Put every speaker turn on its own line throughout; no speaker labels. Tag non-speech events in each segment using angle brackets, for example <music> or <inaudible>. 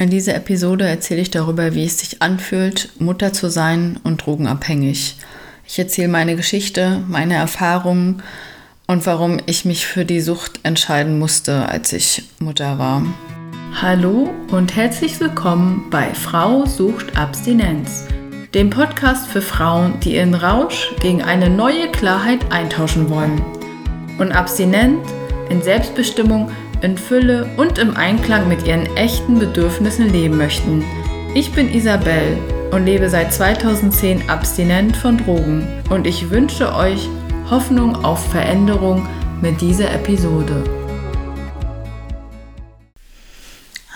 In dieser Episode erzähle ich darüber, wie es sich anfühlt, Mutter zu sein und drogenabhängig. Ich erzähle meine Geschichte, meine Erfahrungen und warum ich mich für die Sucht entscheiden musste, als ich Mutter war.
Hallo und herzlich willkommen bei Frau sucht Abstinenz, dem Podcast für Frauen, die ihren Rausch gegen eine neue Klarheit eintauschen wollen und abstinent in Selbstbestimmung in Fülle und im Einklang mit ihren echten Bedürfnissen leben möchten. Ich bin Isabel und lebe seit 2010 abstinent von Drogen und ich wünsche euch Hoffnung auf Veränderung mit dieser Episode.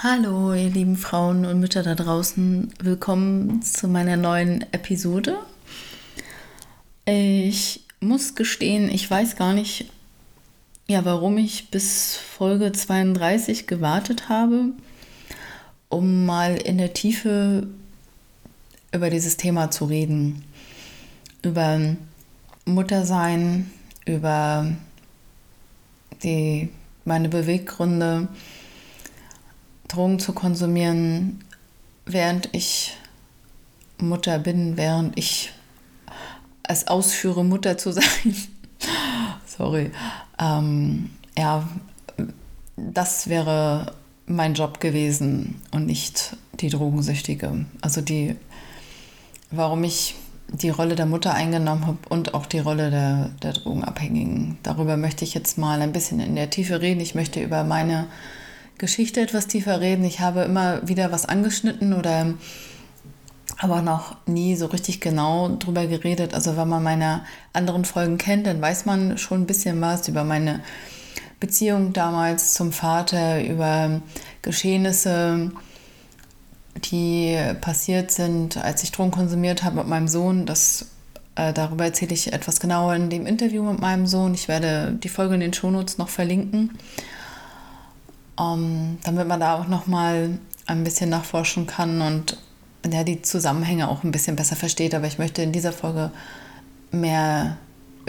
Hallo, ihr lieben Frauen und Mütter da draußen. Willkommen zu meiner neuen Episode. Ich muss gestehen, ich weiß gar nicht, ja, warum ich bis Folge 32 gewartet habe, um mal in der Tiefe über dieses Thema zu reden. Über Muttersein, über die, meine Beweggründe, Drogen zu konsumieren, während ich Mutter bin, während ich es ausführe, Mutter zu <laughs> sein. Sorry. Ähm, ja, das wäre mein Job gewesen und nicht die Drogensüchtige. Also die, warum ich die Rolle der Mutter eingenommen habe und auch die Rolle der, der Drogenabhängigen. Darüber möchte ich jetzt mal ein bisschen in der Tiefe reden. Ich möchte über meine Geschichte etwas tiefer reden. Ich habe immer wieder was angeschnitten oder aber noch nie so richtig genau drüber geredet. Also wenn man meine anderen Folgen kennt, dann weiß man schon ein bisschen was über meine Beziehung damals zum Vater, über Geschehnisse, die passiert sind, als ich Drogen konsumiert habe mit meinem Sohn. Das, äh, darüber erzähle ich etwas genauer in dem Interview mit meinem Sohn. Ich werde die Folge in den Shownotes noch verlinken, um, damit man da auch noch mal ein bisschen nachforschen kann und ja, die Zusammenhänge auch ein bisschen besser versteht. Aber ich möchte in dieser Folge mehr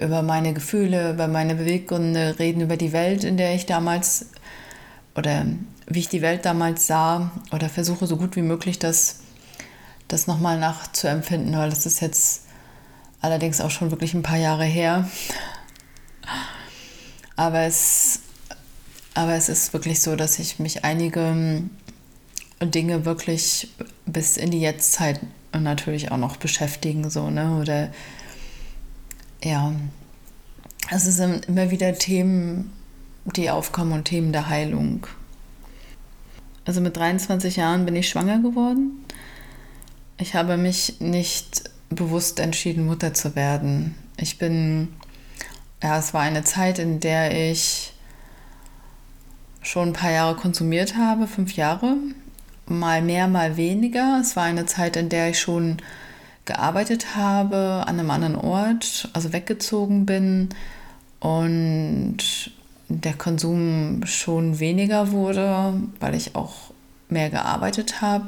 über meine Gefühle, über meine Beweggründe reden, über die Welt, in der ich damals oder wie ich die Welt damals sah oder versuche so gut wie möglich das, das nochmal nachzuempfinden, weil das ist jetzt allerdings auch schon wirklich ein paar Jahre her. Aber es, aber es ist wirklich so, dass ich mich einige Dinge wirklich bis in die Jetztzeit natürlich auch noch beschäftigen, so, ne? Oder ja, es sind immer wieder Themen, die aufkommen und Themen der Heilung. Also mit 23 Jahren bin ich schwanger geworden. Ich habe mich nicht bewusst entschieden, Mutter zu werden. Ich bin, ja, es war eine Zeit, in der ich schon ein paar Jahre konsumiert habe, fünf Jahre mal mehr, mal weniger. Es war eine Zeit, in der ich schon gearbeitet habe an einem anderen Ort, also weggezogen bin und der Konsum schon weniger wurde, weil ich auch mehr gearbeitet habe.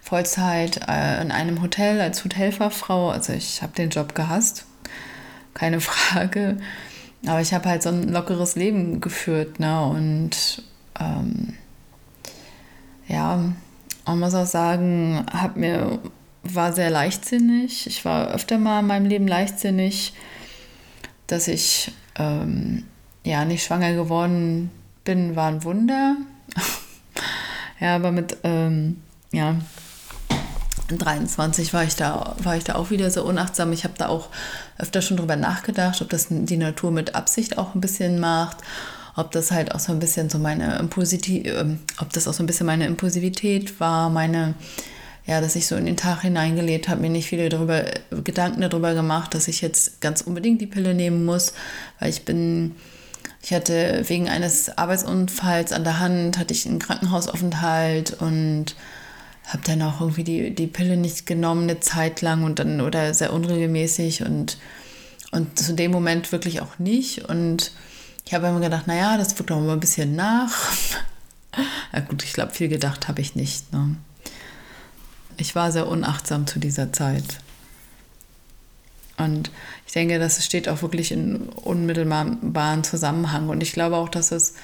Vollzeit äh, in einem Hotel als Hotelfachfrau. Also ich habe den Job gehasst, keine <laughs> Frage. Aber ich habe halt so ein lockeres Leben geführt. Ne? Und ähm, ja, man muss auch sagen, hab mir, war sehr leichtsinnig. Ich war öfter mal in meinem Leben leichtsinnig, dass ich ähm, ja nicht schwanger geworden bin, war ein Wunder. <laughs> ja, aber mit ähm, ja, 23 war ich da, war ich da auch wieder so unachtsam. Ich habe da auch öfter schon drüber nachgedacht, ob das die Natur mit Absicht auch ein bisschen macht ob das halt auch so ein bisschen so meine Impulsivität, ähm, ob das auch so ein bisschen meine Impulsivität war, meine, ja, dass ich so in den Tag hineingelebt habe, mir nicht viele darüber, Gedanken darüber gemacht, dass ich jetzt ganz unbedingt die Pille nehmen muss, weil ich bin, ich hatte wegen eines Arbeitsunfalls an der Hand, hatte ich einen Krankenhausaufenthalt und habe dann auch irgendwie die, die Pille nicht genommen eine Zeit lang und dann oder sehr unregelmäßig und, und zu dem Moment wirklich auch nicht und ich habe immer gedacht, naja, das wird doch mal ein bisschen nach. <laughs> ja gut, ich glaube, viel gedacht habe ich nicht. Ne? Ich war sehr unachtsam zu dieser Zeit. Und ich denke, das steht auch wirklich in unmittelbaren Zusammenhang. Und ich glaube auch, dass es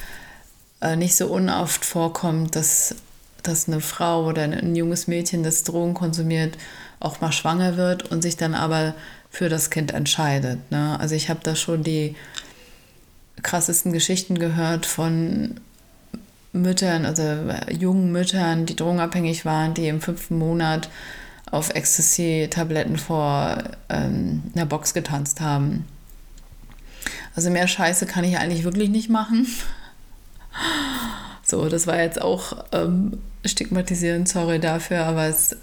äh, nicht so unoft vorkommt, dass, dass eine Frau oder ein junges Mädchen, das Drogen konsumiert, auch mal schwanger wird und sich dann aber für das Kind entscheidet. Ne? Also ich habe da schon die krassesten Geschichten gehört von Müttern, also jungen Müttern, die drogenabhängig waren, die im fünften Monat auf Ecstasy-Tabletten vor ähm, einer Box getanzt haben. Also mehr Scheiße kann ich eigentlich wirklich nicht machen. So, das war jetzt auch ähm, stigmatisierend, sorry dafür, aber es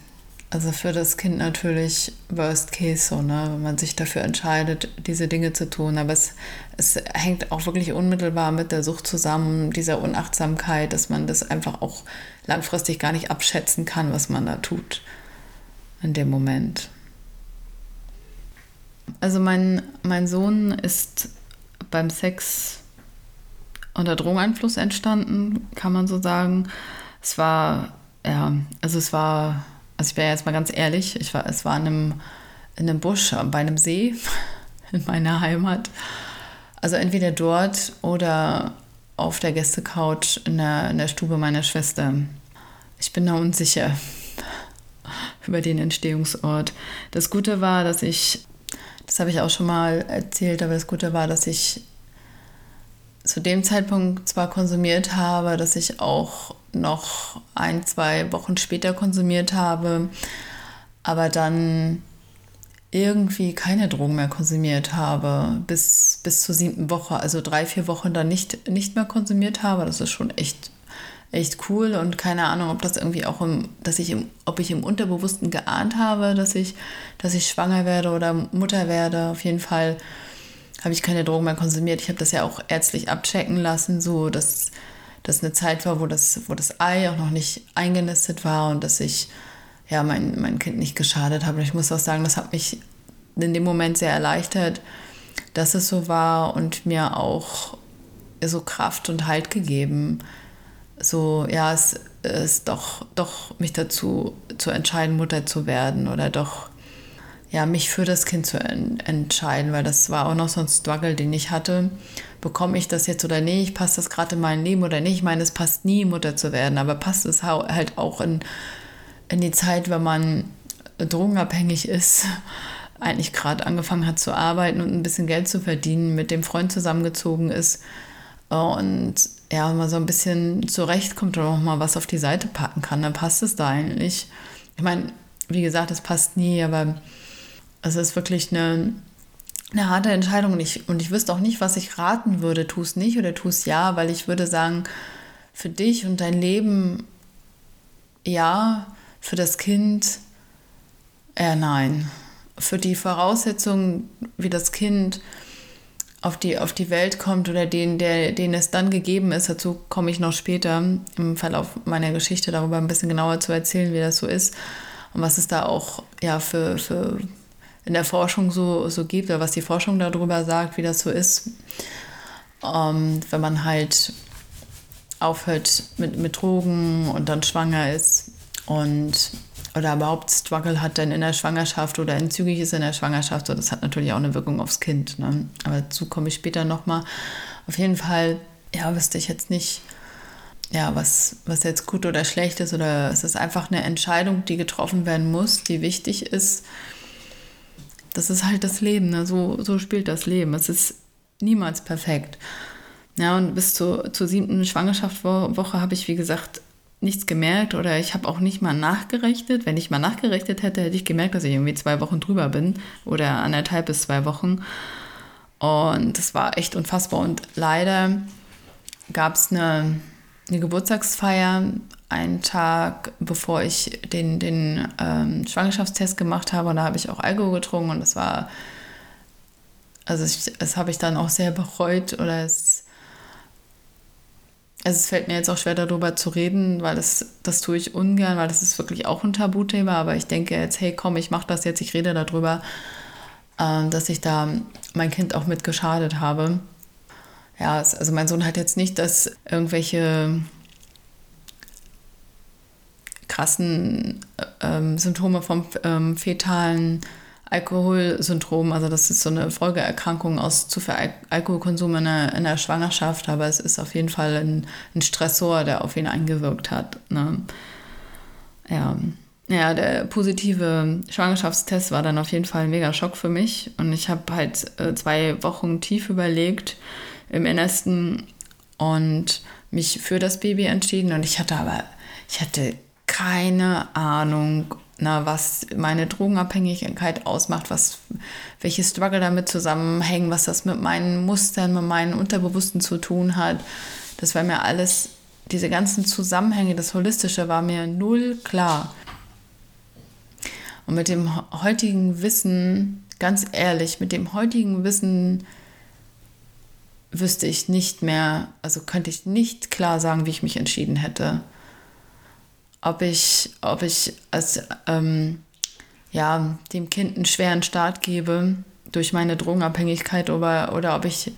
also für das Kind natürlich Worst Case, so, ne, wenn man sich dafür entscheidet, diese Dinge zu tun. Aber es, es hängt auch wirklich unmittelbar mit der Sucht zusammen, dieser Unachtsamkeit, dass man das einfach auch langfristig gar nicht abschätzen kann, was man da tut in dem Moment. Also mein, mein Sohn ist beim Sex unter Drogeneinfluss entstanden, kann man so sagen. Es war, ja, also es war also ich wäre jetzt mal ganz ehrlich, ich war, es war in einem, in einem Busch bei einem See <laughs> in meiner Heimat. Also entweder dort oder auf der Gästecouch in der, in der Stube meiner Schwester. Ich bin da unsicher <laughs> über den Entstehungsort. Das Gute war, dass ich, das habe ich auch schon mal erzählt, aber das Gute war, dass ich zu dem Zeitpunkt zwar konsumiert habe, dass ich auch noch ein, zwei Wochen später konsumiert habe, aber dann irgendwie keine Drogen mehr konsumiert habe, bis, bis zur siebten Woche, also drei, vier Wochen dann nicht, nicht mehr konsumiert habe. Das ist schon echt, echt cool und keine Ahnung, ob das irgendwie auch im, dass ich im, ob ich im Unterbewussten geahnt habe, dass ich, dass ich schwanger werde oder Mutter werde. Auf jeden Fall habe ich keine Drogen mehr konsumiert. Ich habe das ja auch ärztlich abchecken lassen, so dass das eine Zeit war, wo das, wo das Ei auch noch nicht eingenistet war und dass ich ja mein, mein Kind nicht geschadet habe. Und ich muss auch sagen, das hat mich in dem Moment sehr erleichtert, dass es so war und mir auch so Kraft und Halt gegeben. So, ja, es ist doch, doch mich dazu zu entscheiden, Mutter zu werden oder doch ja, mich für das Kind zu entscheiden, weil das war auch noch so ein Struggle, den ich hatte. Bekomme ich das jetzt oder nicht? Passt das gerade in mein Leben oder nicht? Ich meine, es passt nie, Mutter zu werden, aber passt es halt auch in, in die Zeit, wenn man drogenabhängig ist, <laughs> eigentlich gerade angefangen hat zu arbeiten und ein bisschen Geld zu verdienen, mit dem Freund zusammengezogen ist und ja, mal so ein bisschen zurechtkommt oder auch mal was auf die Seite packen kann, dann passt es da eigentlich. Ich meine, wie gesagt, es passt nie, aber es ist wirklich eine, eine harte Entscheidung und ich, und ich wüsste auch nicht, was ich raten würde. Tu es nicht oder tu es ja, weil ich würde sagen, für dich und dein Leben ja, für das Kind eher nein. Für die Voraussetzungen, wie das Kind auf die, auf die Welt kommt oder den, der, den es dann gegeben ist, dazu komme ich noch später im Verlauf meiner Geschichte darüber ein bisschen genauer zu erzählen, wie das so ist und was es da auch ja, für, für in der Forschung so, so gibt oder was die Forschung darüber sagt, wie das so ist, ähm, wenn man halt aufhört mit, mit Drogen und dann schwanger ist und oder überhaupt Struggle hat dann in der Schwangerschaft oder entzügig ist in der Schwangerschaft, so, das hat natürlich auch eine Wirkung aufs Kind. Ne? Aber dazu komme ich später nochmal. Auf jeden Fall, ja, wüsste ich jetzt nicht, ja, was, was jetzt gut oder schlecht ist, oder es ist einfach eine Entscheidung, die getroffen werden muss, die wichtig ist das ist halt das Leben, ne? so, so spielt das Leben. Es ist niemals perfekt. Ja, und bis zur, zur siebten Schwangerschaftswoche habe ich, wie gesagt, nichts gemerkt oder ich habe auch nicht mal nachgerechnet. Wenn ich mal nachgerechnet hätte, hätte ich gemerkt, dass ich irgendwie zwei Wochen drüber bin oder anderthalb bis zwei Wochen. Und das war echt unfassbar. Und leider gab es eine, eine Geburtstagsfeier einen Tag, bevor ich den, den ähm, Schwangerschaftstest gemacht habe. Und da habe ich auch Alkohol getrunken und das war, also ich, das habe ich dann auch sehr bereut oder es, also es fällt mir jetzt auch schwer darüber zu reden, weil das, das tue ich ungern, weil das ist wirklich auch ein Tabuthema. Aber ich denke jetzt, hey komm, ich mache das jetzt, ich rede darüber, äh, dass ich da mein Kind auch mit geschadet habe. Ja, also mein Sohn hat jetzt nicht das irgendwelche krassen äh, ähm, Symptome vom ähm, fetalen Alkoholsyndrom, also das ist so eine Folgeerkrankung aus zu viel Al Alkoholkonsum in der, in der, Schwangerschaft, aber es ist auf jeden Fall ein, ein Stressor, der auf ihn eingewirkt hat. Ne? Ja. ja, der positive Schwangerschaftstest war dann auf jeden Fall ein mega Schock für mich und ich habe halt äh, zwei Wochen tief überlegt im Innersten und mich für das Baby entschieden und ich hatte aber, ich hatte keine Ahnung, na, was meine Drogenabhängigkeit ausmacht, was, welche Struggle damit zusammenhängen, was das mit meinen Mustern, mit meinen Unterbewussten zu tun hat. Das war mir alles, diese ganzen Zusammenhänge, das Holistische war mir null klar. Und mit dem heutigen Wissen, ganz ehrlich, mit dem heutigen Wissen wüsste ich nicht mehr, also könnte ich nicht klar sagen, wie ich mich entschieden hätte ob ich, ob ich als, ähm, ja, dem Kind einen schweren Start gebe durch meine Drogenabhängigkeit oder, oder ob ich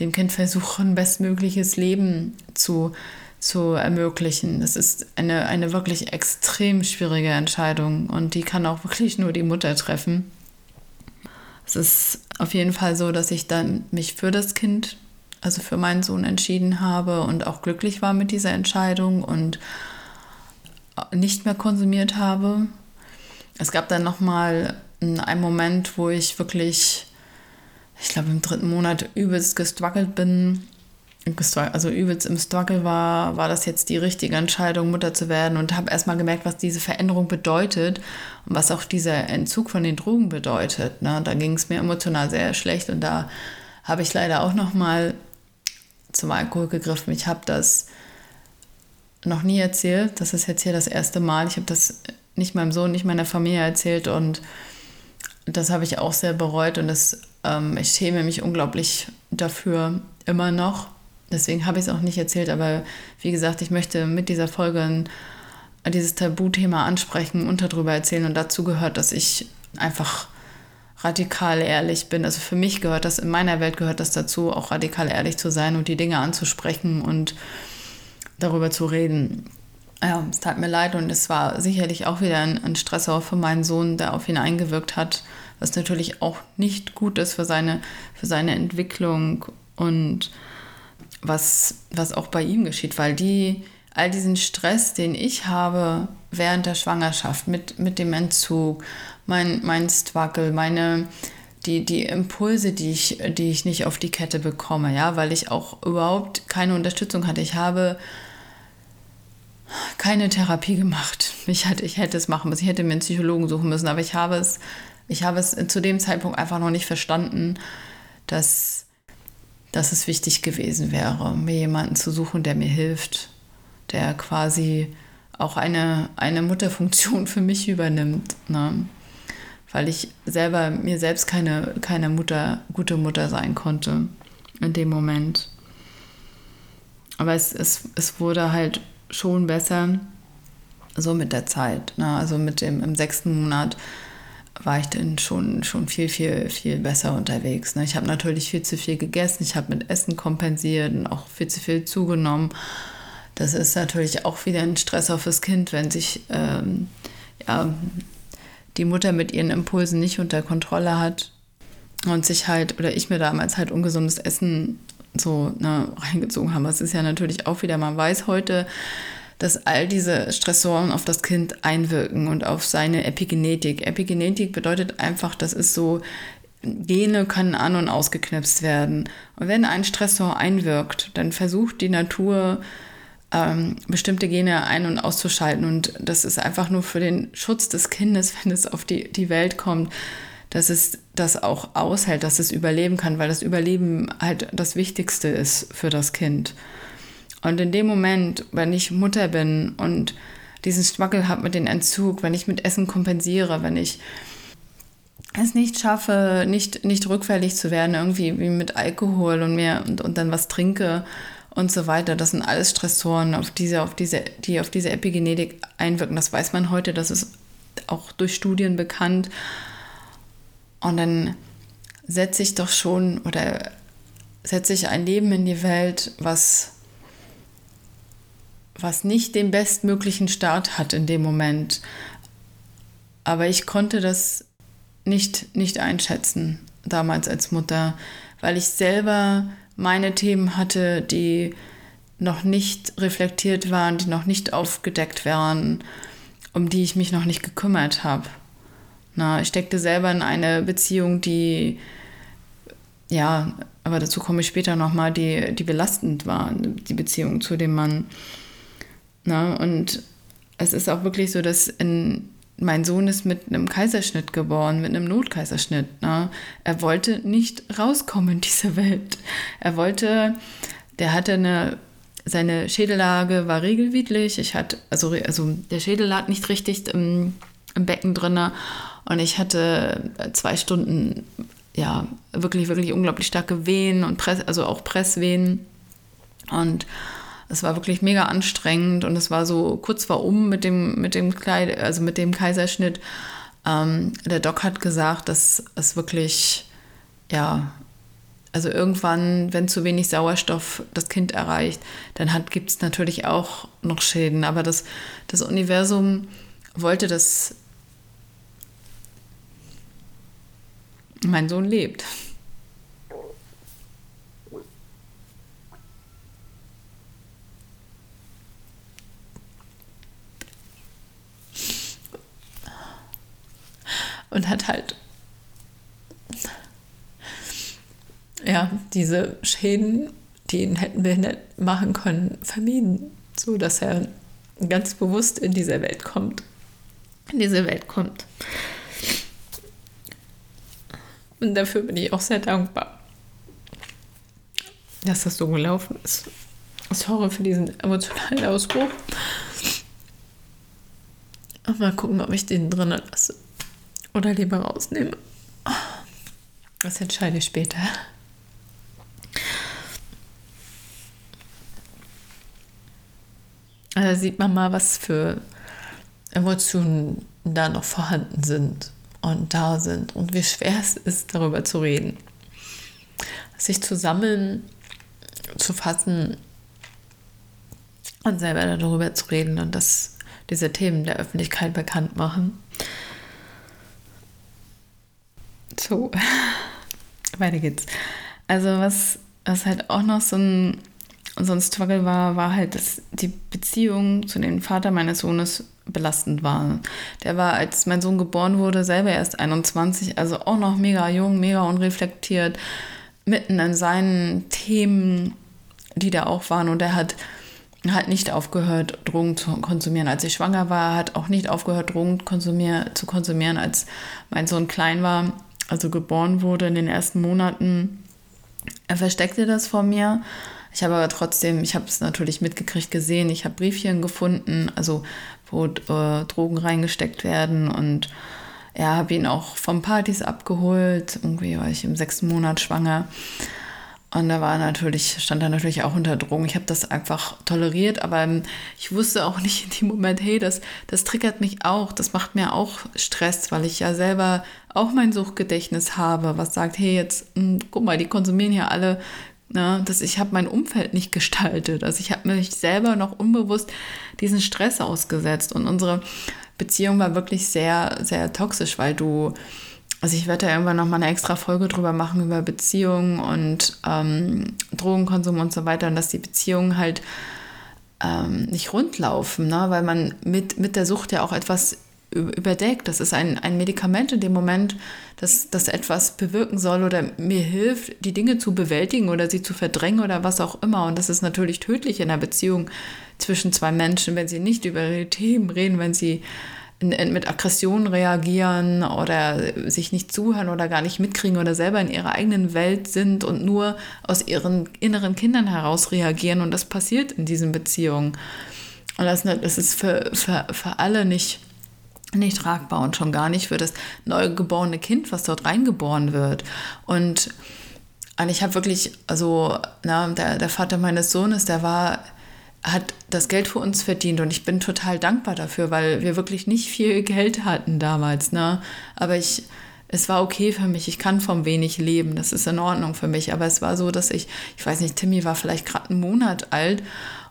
dem Kind versuche, ein bestmögliches Leben zu, zu ermöglichen. Das ist eine, eine wirklich extrem schwierige Entscheidung und die kann auch wirklich nur die Mutter treffen. Es ist auf jeden Fall so, dass ich dann mich für das Kind, also für meinen Sohn entschieden habe und auch glücklich war mit dieser Entscheidung und nicht mehr konsumiert habe. Es gab dann nochmal einen Moment, wo ich wirklich, ich glaube im dritten Monat übelst gestruggelt bin. Also übelst im Struggle war, war das jetzt die richtige Entscheidung, Mutter zu werden und habe erstmal gemerkt, was diese Veränderung bedeutet und was auch dieser Entzug von den Drogen bedeutet. Ne? Da ging es mir emotional sehr schlecht und da habe ich leider auch nochmal zum Alkohol gegriffen. Ich habe das noch nie erzählt. Das ist jetzt hier das erste Mal. Ich habe das nicht meinem Sohn, nicht meiner Familie erzählt und das habe ich auch sehr bereut und das, ähm, ich schäme mich unglaublich dafür immer noch. Deswegen habe ich es auch nicht erzählt, aber wie gesagt, ich möchte mit dieser Folge dieses Tabuthema ansprechen und darüber erzählen und dazu gehört, dass ich einfach radikal ehrlich bin. Also für mich gehört das, in meiner Welt gehört das dazu, auch radikal ehrlich zu sein und die Dinge anzusprechen und darüber zu reden. Ja, es tat mir leid und es war sicherlich auch wieder ein, ein Stressor für meinen Sohn, der auf ihn eingewirkt hat, was natürlich auch nicht gut ist für seine, für seine Entwicklung und was, was auch bei ihm geschieht, weil die, all diesen Stress, den ich habe während der Schwangerschaft mit, mit dem Entzug, mein, mein Struggle, meine, die, die Impulse, die ich, die ich nicht auf die Kette bekomme, ja, weil ich auch überhaupt keine Unterstützung hatte. Ich habe keine Therapie gemacht. Ich hätte, ich hätte es machen müssen, ich hätte mir einen Psychologen suchen müssen, aber ich habe es, ich habe es zu dem Zeitpunkt einfach noch nicht verstanden, dass, dass es wichtig gewesen wäre, mir jemanden zu suchen, der mir hilft, der quasi auch eine, eine Mutterfunktion für mich übernimmt. Ne? Weil ich selber mir selbst keine, keine Mutter, gute Mutter sein konnte in dem Moment. Aber es, es, es wurde halt schon besser, so mit der Zeit. Ne? Also mit dem im sechsten Monat war ich dann schon, schon viel, viel, viel besser unterwegs. Ne? Ich habe natürlich viel zu viel gegessen, ich habe mit Essen kompensiert und auch viel zu viel zugenommen. Das ist natürlich auch wieder ein Stress auf das Kind, wenn sich ähm, ja, die Mutter mit ihren Impulsen nicht unter Kontrolle hat und sich halt, oder ich mir damals halt ungesundes Essen so ne, reingezogen haben. Es ist ja natürlich auch wieder, man weiß heute, dass all diese Stressoren auf das Kind einwirken und auf seine Epigenetik. Epigenetik bedeutet einfach, das ist so, Gene können an- und ausgeknipst werden. Und wenn ein Stressor einwirkt, dann versucht die Natur, ähm, bestimmte Gene ein- und auszuschalten. Und das ist einfach nur für den Schutz des Kindes, <laughs> wenn es auf die, die Welt kommt, dass es das auch aushält, dass es überleben kann, weil das Überleben halt das Wichtigste ist für das Kind. Und in dem Moment, wenn ich Mutter bin und diesen Struggle habe mit dem Entzug, wenn ich mit Essen kompensiere, wenn ich es nicht schaffe, nicht, nicht rückfällig zu werden, irgendwie wie mit Alkohol und mir und, und dann was trinke und so weiter. Das sind alles Stressoren, auf diese, auf diese, die auf diese Epigenetik einwirken. Das weiß man heute, das ist auch durch Studien bekannt. Und dann setze ich doch schon oder setze ich ein Leben in die Welt, was, was nicht den bestmöglichen Start hat in dem Moment. Aber ich konnte das nicht, nicht einschätzen, damals als Mutter, weil ich selber meine Themen hatte, die noch nicht reflektiert waren, die noch nicht aufgedeckt waren, um die ich mich noch nicht gekümmert habe. Na, ich steckte selber in eine Beziehung, die, ja, aber dazu komme ich später nochmal, die, die belastend war, die Beziehung zu dem Mann. Na, und es ist auch wirklich so, dass in, mein Sohn ist mit einem Kaiserschnitt geboren, mit einem Notkaiserschnitt. Na. Er wollte nicht rauskommen in diese Welt. Er wollte, der hatte eine seine Schädellage war regelwidrig. Ich hatte, also, also der Schädel lag nicht richtig im, im Becken drin. Und ich hatte zwei Stunden, ja, wirklich, wirklich unglaublich starke Wehen und Press, also auch Presswehen. Und es war wirklich mega anstrengend und es war so kurz vor um mit dem, mit dem Kleid, also mit dem Kaiserschnitt. Ähm, der Doc hat gesagt, dass es wirklich, ja, also irgendwann, wenn zu wenig Sauerstoff das Kind erreicht, dann gibt es natürlich auch noch Schäden. Aber das, das Universum wollte, dass mein Sohn lebt. Und hat halt ja, diese Schäden, die ihn hätten behindert machen können, vermieden, so dass er ganz bewusst in diese Welt kommt. In diese Welt kommt. Und dafür bin ich auch sehr dankbar, dass das so gelaufen ist. Sorry für diesen emotionalen Ausbruch. Mal gucken, ob ich den drinnen lasse. Oder lieber rausnehme. Das entscheide ich später. Da sieht man mal, was für Emotionen da noch vorhanden sind und da sind und wie schwer es ist, darüber zu reden. Sich zu sammeln, zu fassen und selber darüber zu reden und das, diese Themen der Öffentlichkeit bekannt machen. So, weiter geht's. Also was, was halt auch noch so ein so ein Struggle war, war halt, dass die Beziehung zu dem Vater meines Sohnes belastend war. Der war, als mein Sohn geboren wurde, selber erst 21, also auch noch mega jung, mega unreflektiert, mitten in seinen Themen, die da auch waren. Und er hat halt nicht aufgehört, Drogen zu konsumieren. Als ich schwanger war, hat auch nicht aufgehört, Drogen konsumier zu konsumieren, als mein Sohn klein war, also geboren wurde in den ersten Monaten. Er versteckte das vor mir ich habe aber trotzdem, ich habe es natürlich mitgekriegt, gesehen, ich habe Briefchen gefunden, also wo äh, Drogen reingesteckt werden und ja, habe ihn auch vom Partys abgeholt. Irgendwie war ich im sechsten Monat schwanger. Und da war natürlich, stand er natürlich auch unter Drogen. Ich habe das einfach toleriert, aber ich wusste auch nicht in dem Moment, hey, das, das triggert mich auch, das macht mir auch Stress, weil ich ja selber auch mein Suchtgedächtnis habe, was sagt, hey, jetzt, mh, hm, guck mal, die konsumieren ja alle Ne, dass ich habe mein Umfeld nicht gestaltet. Also ich habe mich selber noch unbewusst diesen Stress ausgesetzt. Und unsere Beziehung war wirklich sehr, sehr toxisch, weil du, also ich werde da irgendwann nochmal eine extra Folge drüber machen, über Beziehungen und ähm, Drogenkonsum und so weiter. Und dass die Beziehungen halt ähm, nicht rundlaufen, ne? weil man mit, mit der Sucht ja auch etwas überdeckt. Das ist ein, ein Medikament in dem Moment, das, das etwas bewirken soll oder mir hilft, die Dinge zu bewältigen oder sie zu verdrängen oder was auch immer. Und das ist natürlich tödlich in einer Beziehung zwischen zwei Menschen, wenn sie nicht über ihre Themen reden, wenn sie mit Aggressionen reagieren oder sich nicht zuhören oder gar nicht mitkriegen oder selber in ihrer eigenen Welt sind und nur aus ihren inneren Kindern heraus reagieren. Und das passiert in diesen Beziehungen. Und das, das ist für, für, für alle nicht nicht tragbar und schon gar nicht für das neugeborene Kind, was dort reingeboren wird. Und, und ich habe wirklich, also na, der, der Vater meines Sohnes, der war, hat das Geld für uns verdient und ich bin total dankbar dafür, weil wir wirklich nicht viel Geld hatten damals. Ne? Aber ich, es war okay für mich. Ich kann vom wenig leben. Das ist in Ordnung für mich. Aber es war so, dass ich, ich weiß nicht, Timmy war vielleicht gerade einen Monat alt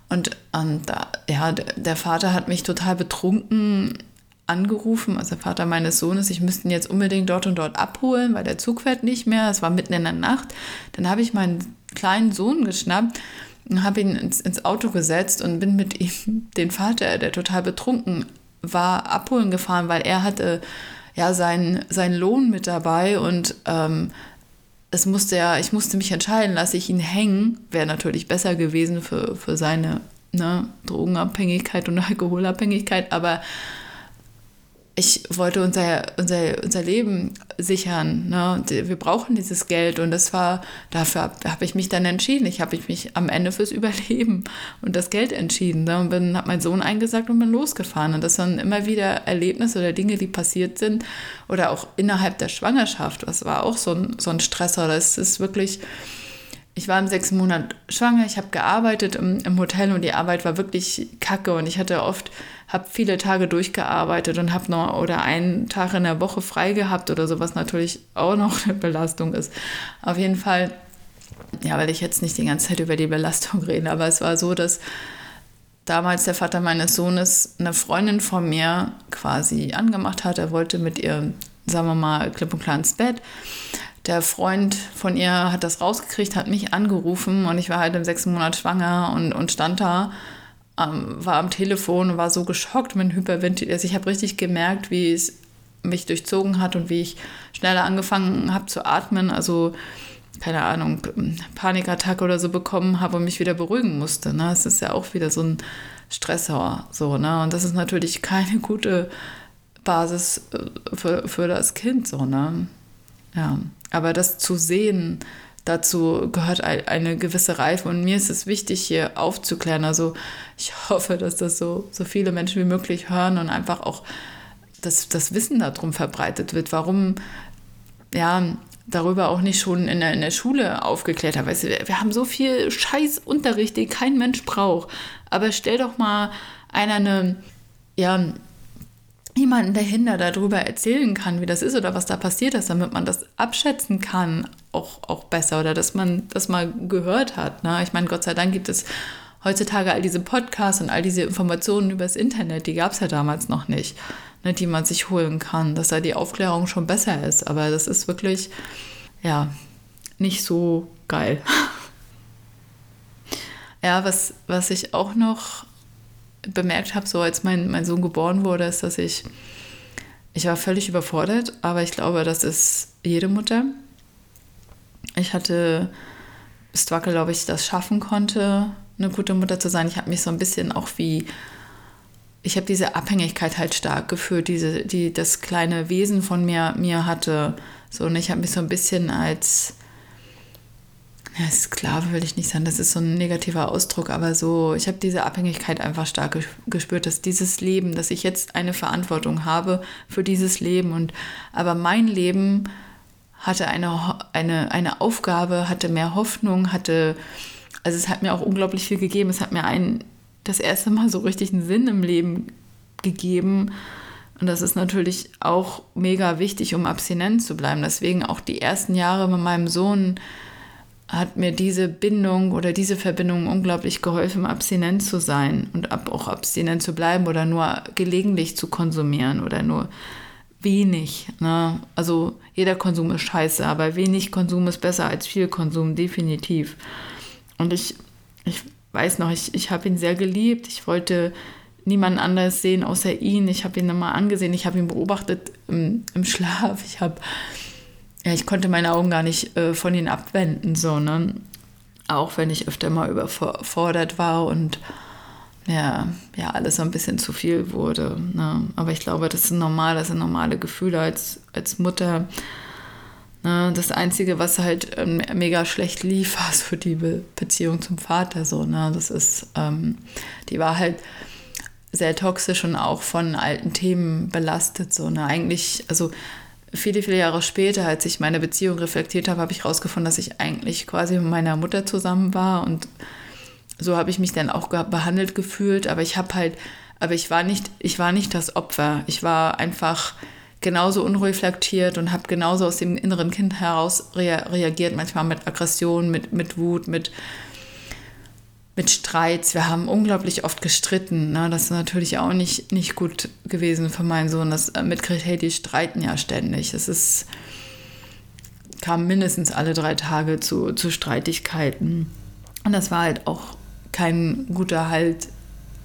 und, und da, ja, der Vater hat mich total betrunken angerufen, also der Vater meines Sohnes, ich müsste ihn jetzt unbedingt dort und dort abholen, weil der Zug fährt nicht mehr. Es war mitten in der Nacht. Dann habe ich meinen kleinen Sohn geschnappt und habe ihn ins, ins Auto gesetzt und bin mit ihm <laughs> den Vater, der total betrunken war, abholen gefahren, weil er hatte ja seinen, seinen Lohn mit dabei und ähm, es musste ja, ich musste mich entscheiden, lasse ich ihn hängen, wäre natürlich besser gewesen für, für seine ne, Drogenabhängigkeit und <laughs> Alkoholabhängigkeit, aber ich wollte unser, unser, unser Leben sichern. Ne? Wir brauchen dieses Geld und das war, dafür habe hab ich mich dann entschieden. Ich habe mich am Ende fürs Überleben und das Geld entschieden. Ne? Und bin, habe meinen Sohn eingesagt und bin losgefahren. Und das waren immer wieder Erlebnisse oder Dinge, die passiert sind oder auch innerhalb der Schwangerschaft. Das war auch so ein, so ein Stressor. Das ist wirklich ich war im sechsten Monat schwanger, ich habe gearbeitet im, im, Hotel und die Arbeit war wirklich kacke und ich hatte oft, habe viele Tage durchgearbeitet und habe noch oder einen Tag in der Woche frei gehabt oder so, was natürlich auch noch eine Belastung ist. Auf jeden Fall, ja, weil ich jetzt nicht die ganze Zeit über die Belastung rede, aber es war so, dass damals der Vater meines Sohnes eine Freundin von mir quasi angemacht hat. Er wollte mit ihr, sagen wir mal, klipp und klar ins Bett der Freund von ihr hat das rausgekriegt, hat mich angerufen und ich war halt im sechsten Monat schwanger und, und stand da, ähm, war am Telefon und war so geschockt mit Hyperventil. Also ich habe richtig gemerkt, wie es mich durchzogen hat und wie ich schneller angefangen habe zu atmen. Also keine Ahnung, Panikattacke oder so bekommen habe und mich wieder beruhigen musste. Ne? Es ist ja auch wieder so ein Stressor. So, ne? Und das ist natürlich keine gute Basis äh, für, für das Kind. So, ne? Ja. Aber das zu sehen, dazu gehört eine gewisse Reife. Und mir ist es wichtig, hier aufzuklären. Also ich <laughs> hoffe, dass das so, so viele Menschen wie möglich hören und einfach auch das, das Wissen darum verbreitet wird. Warum, ja, darüber auch nicht schon in der, in der Schule aufgeklärt haben. Weißt du, wir haben so viel Scheißunterricht, den kein Mensch braucht. Aber stell doch mal einer eine, ja, jemanden dahinter darüber erzählen kann, wie das ist oder was da passiert ist, damit man das abschätzen kann, auch, auch besser oder dass man das mal gehört hat. Ne? Ich meine, Gott sei Dank gibt es heutzutage all diese Podcasts und all diese Informationen über das Internet, die gab es ja damals noch nicht, ne, die man sich holen kann, dass da die Aufklärung schon besser ist. Aber das ist wirklich, ja, nicht so geil. <laughs> ja, was, was ich auch noch bemerkt habe, so als mein, mein Sohn geboren wurde, ist, dass ich, ich war völlig überfordert, aber ich glaube, das ist jede Mutter. Ich hatte Struggle, glaube ich, das schaffen konnte, eine gute Mutter zu sein. Ich habe mich so ein bisschen auch wie, ich habe diese Abhängigkeit halt stark gefühlt, diese, die das kleine Wesen von mir, mir hatte. So, und ich habe mich so ein bisschen als ja, Sklave will ich nicht sagen, das ist so ein negativer Ausdruck, aber so, ich habe diese Abhängigkeit einfach stark gespürt, dass dieses Leben, dass ich jetzt eine Verantwortung habe für dieses Leben und aber mein Leben hatte eine, eine, eine Aufgabe, hatte mehr Hoffnung, hatte, also es hat mir auch unglaublich viel gegeben, es hat mir ein, das erste Mal so richtig einen Sinn im Leben gegeben. Und das ist natürlich auch mega wichtig, um abstinent zu bleiben. Deswegen auch die ersten Jahre mit meinem Sohn hat mir diese Bindung oder diese Verbindung unglaublich geholfen, abstinent zu sein und ab, auch abstinent zu bleiben oder nur gelegentlich zu konsumieren oder nur wenig. Ne? Also jeder Konsum ist scheiße, aber wenig Konsum ist besser als viel Konsum, definitiv. Und ich, ich weiß noch, ich, ich habe ihn sehr geliebt. Ich wollte niemanden anders sehen außer ihn. Ich habe ihn immer angesehen, ich habe ihn beobachtet im, im Schlaf. Ich habe ja, ich konnte meine Augen gar nicht äh, von ihnen abwenden, so, ne? Auch wenn ich öfter mal überfordert war und ja, ja, alles so ein bisschen zu viel wurde. Ne? Aber ich glaube, das sind normal, das sind normale Gefühle als, als Mutter. Ne? Das Einzige, was halt ähm, mega schlecht lief, war <laughs> so die Be Beziehung zum Vater. So, ne? Das ist, ähm, die war halt sehr toxisch und auch von alten Themen belastet. So, ne? Eigentlich, also viele, viele Jahre später, als ich meine Beziehung reflektiert habe, habe ich herausgefunden, dass ich eigentlich quasi mit meiner Mutter zusammen war und so habe ich mich dann auch behandelt gefühlt, aber ich habe halt, aber ich war nicht, ich war nicht das Opfer. Ich war einfach genauso unreflektiert und habe genauso aus dem inneren Kind heraus rea reagiert, manchmal mit Aggression, mit, mit Wut, mit, mit Streits. Wir haben unglaublich oft gestritten. Ne? Das ist natürlich auch nicht, nicht gut gewesen für meinen Sohn. Das äh, mitkriegt, hey, die streiten ja ständig. Es ist, kam mindestens alle drei Tage zu, zu Streitigkeiten. Und das war halt auch kein guter Halt,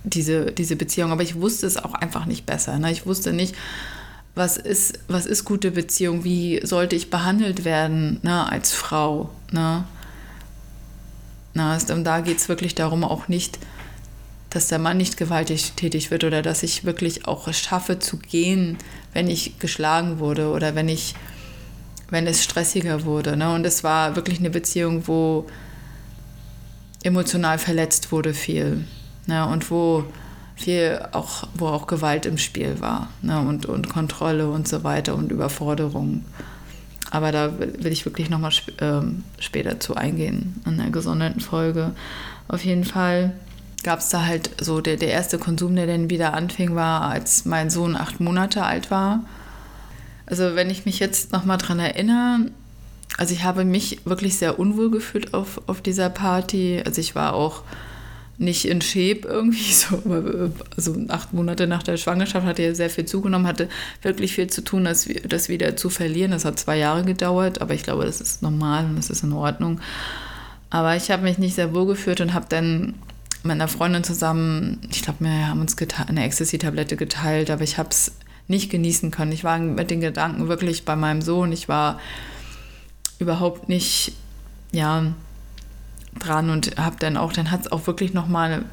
diese, diese Beziehung. Aber ich wusste es auch einfach nicht besser. Ne? Ich wusste nicht, was ist, was ist gute Beziehung, wie sollte ich behandelt werden ne, als Frau. Ne? Na, und da geht es wirklich darum, auch nicht, dass der Mann nicht gewaltig tätig wird oder dass ich wirklich auch schaffe zu gehen, wenn ich geschlagen wurde oder wenn ich, wenn es stressiger wurde. Ne? Und es war wirklich eine Beziehung, wo emotional verletzt wurde viel. Ne? Und wo viel auch, wo auch Gewalt im Spiel war. Ne? Und, und Kontrolle und so weiter und Überforderung. Aber da will ich wirklich nochmal sp ähm, später zu eingehen, in einer gesonderten Folge. Auf jeden Fall gab es da halt so, der, der erste Konsum, der dann wieder anfing, war, als mein Sohn acht Monate alt war. Also wenn ich mich jetzt nochmal dran erinnere, also ich habe mich wirklich sehr unwohl gefühlt auf, auf dieser Party. Also ich war auch nicht in Shape irgendwie <laughs> so, also acht Monate nach der Schwangerschaft hatte er sehr viel zugenommen, hatte wirklich viel zu tun, das, das wieder zu verlieren. Das hat zwei Jahre gedauert, aber ich glaube, das ist normal und das ist in Ordnung. Aber ich habe mich nicht sehr wohl gefühlt und habe dann mit einer Freundin zusammen, ich glaube, wir haben uns eine Ecstasy-Tablette geteilt, aber ich habe es nicht genießen können. Ich war mit den Gedanken wirklich bei meinem Sohn. Ich war überhaupt nicht, ja, dran und habe dann auch, dann hat es auch wirklich noch mal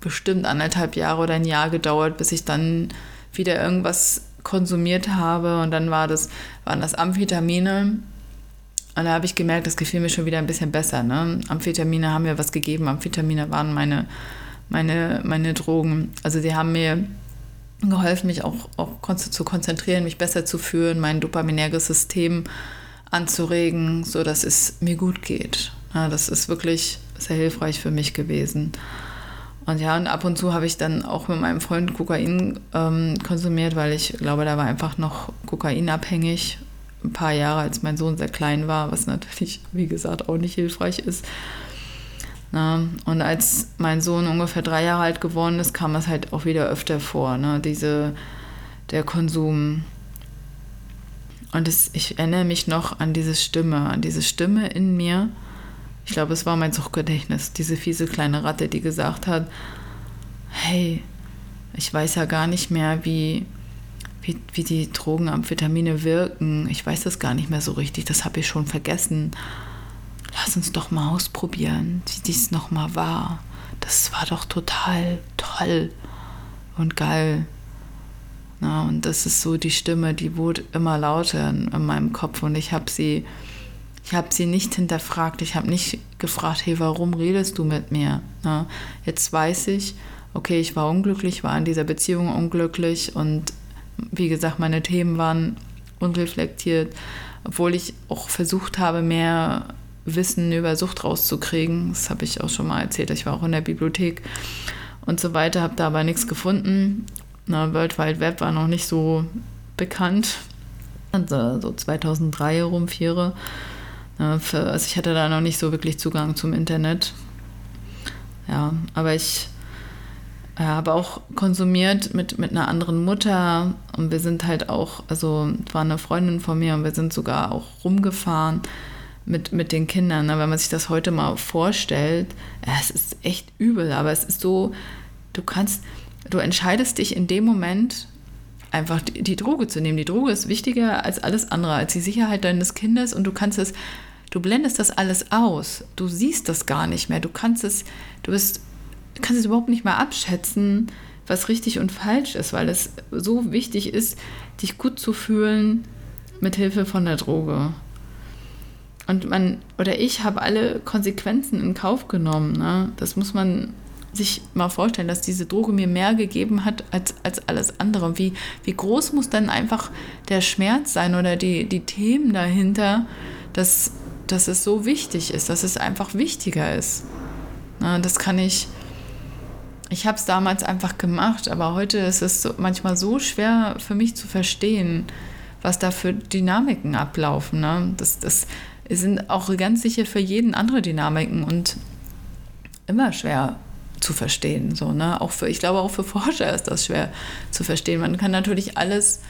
bestimmt anderthalb Jahre oder ein Jahr gedauert, bis ich dann wieder irgendwas konsumiert habe und dann war das, waren das Amphetamine und da habe ich gemerkt, das gefiel mir schon wieder ein bisschen besser. Ne? Amphetamine haben mir was gegeben, Amphetamine waren meine, meine, meine Drogen. Also sie haben mir geholfen, mich auch, auch zu konzentrieren, mich besser zu fühlen, mein dopaminäres System anzuregen, sodass es mir gut geht. Ja, das ist wirklich sehr hilfreich für mich gewesen. Und ja, und ab und zu habe ich dann auch mit meinem Freund Kokain ähm, konsumiert, weil ich glaube, da war einfach noch kokainabhängig. Ein paar Jahre, als mein Sohn sehr klein war, was natürlich, wie gesagt, auch nicht hilfreich ist. Na, und als mein Sohn ungefähr drei Jahre alt geworden ist, kam es halt auch wieder öfter vor, ne? Diese, der Konsum. Und das, ich erinnere mich noch an diese Stimme, an diese Stimme in mir, ich glaube, es war mein Suchtgedächtnis, diese fiese kleine Ratte, die gesagt hat, hey, ich weiß ja gar nicht mehr, wie, wie, wie die Drogen, Amphetamine wirken. Ich weiß das gar nicht mehr so richtig, das habe ich schon vergessen. Lass uns doch mal ausprobieren, wie dies nochmal war. Das war doch total toll und geil. Na, und das ist so die Stimme, die wurde immer lauter in, in meinem Kopf und ich habe sie ich habe sie nicht hinterfragt. Ich habe nicht gefragt, hey, warum redest du mit mir? Na, jetzt weiß ich, okay, ich war unglücklich, war in dieser Beziehung unglücklich und wie gesagt, meine Themen waren unreflektiert, obwohl ich auch versucht habe, mehr Wissen über Sucht rauszukriegen. Das habe ich auch schon mal erzählt. Ich war auch in der Bibliothek und so weiter, habe da aber nichts gefunden. Na, World Wide Web war noch nicht so bekannt. Also so 2003 herum, 2004. Für, also ich hatte da noch nicht so wirklich Zugang zum Internet. Ja, aber ich ja, habe auch konsumiert mit, mit einer anderen Mutter und wir sind halt auch, also war eine Freundin von mir und wir sind sogar auch rumgefahren mit, mit den Kindern. Wenn man sich das heute mal vorstellt, es ist echt übel, aber es ist so, du kannst, du entscheidest dich in dem Moment, einfach die, die Droge zu nehmen. Die Droge ist wichtiger als alles andere, als die Sicherheit deines Kindes und du kannst es Du blendest das alles aus. Du siehst das gar nicht mehr. Du kannst es, du bist, kannst es überhaupt nicht mehr abschätzen, was richtig und falsch ist, weil es so wichtig ist, dich gut zu fühlen mit Hilfe von der Droge. Und man oder ich habe alle Konsequenzen in Kauf genommen. Ne? Das muss man sich mal vorstellen, dass diese Droge mir mehr gegeben hat als, als alles andere. Wie, wie groß muss dann einfach der Schmerz sein oder die, die Themen dahinter, dass dass es so wichtig ist, dass es einfach wichtiger ist. Na, das kann ich. Ich habe es damals einfach gemacht, aber heute ist es so, manchmal so schwer für mich zu verstehen, was da für Dynamiken ablaufen. Ne? Das, das sind auch ganz sicher für jeden andere Dynamiken. Und immer schwer zu verstehen. So, ne? auch für, ich glaube, auch für Forscher ist das schwer zu verstehen. Man kann natürlich alles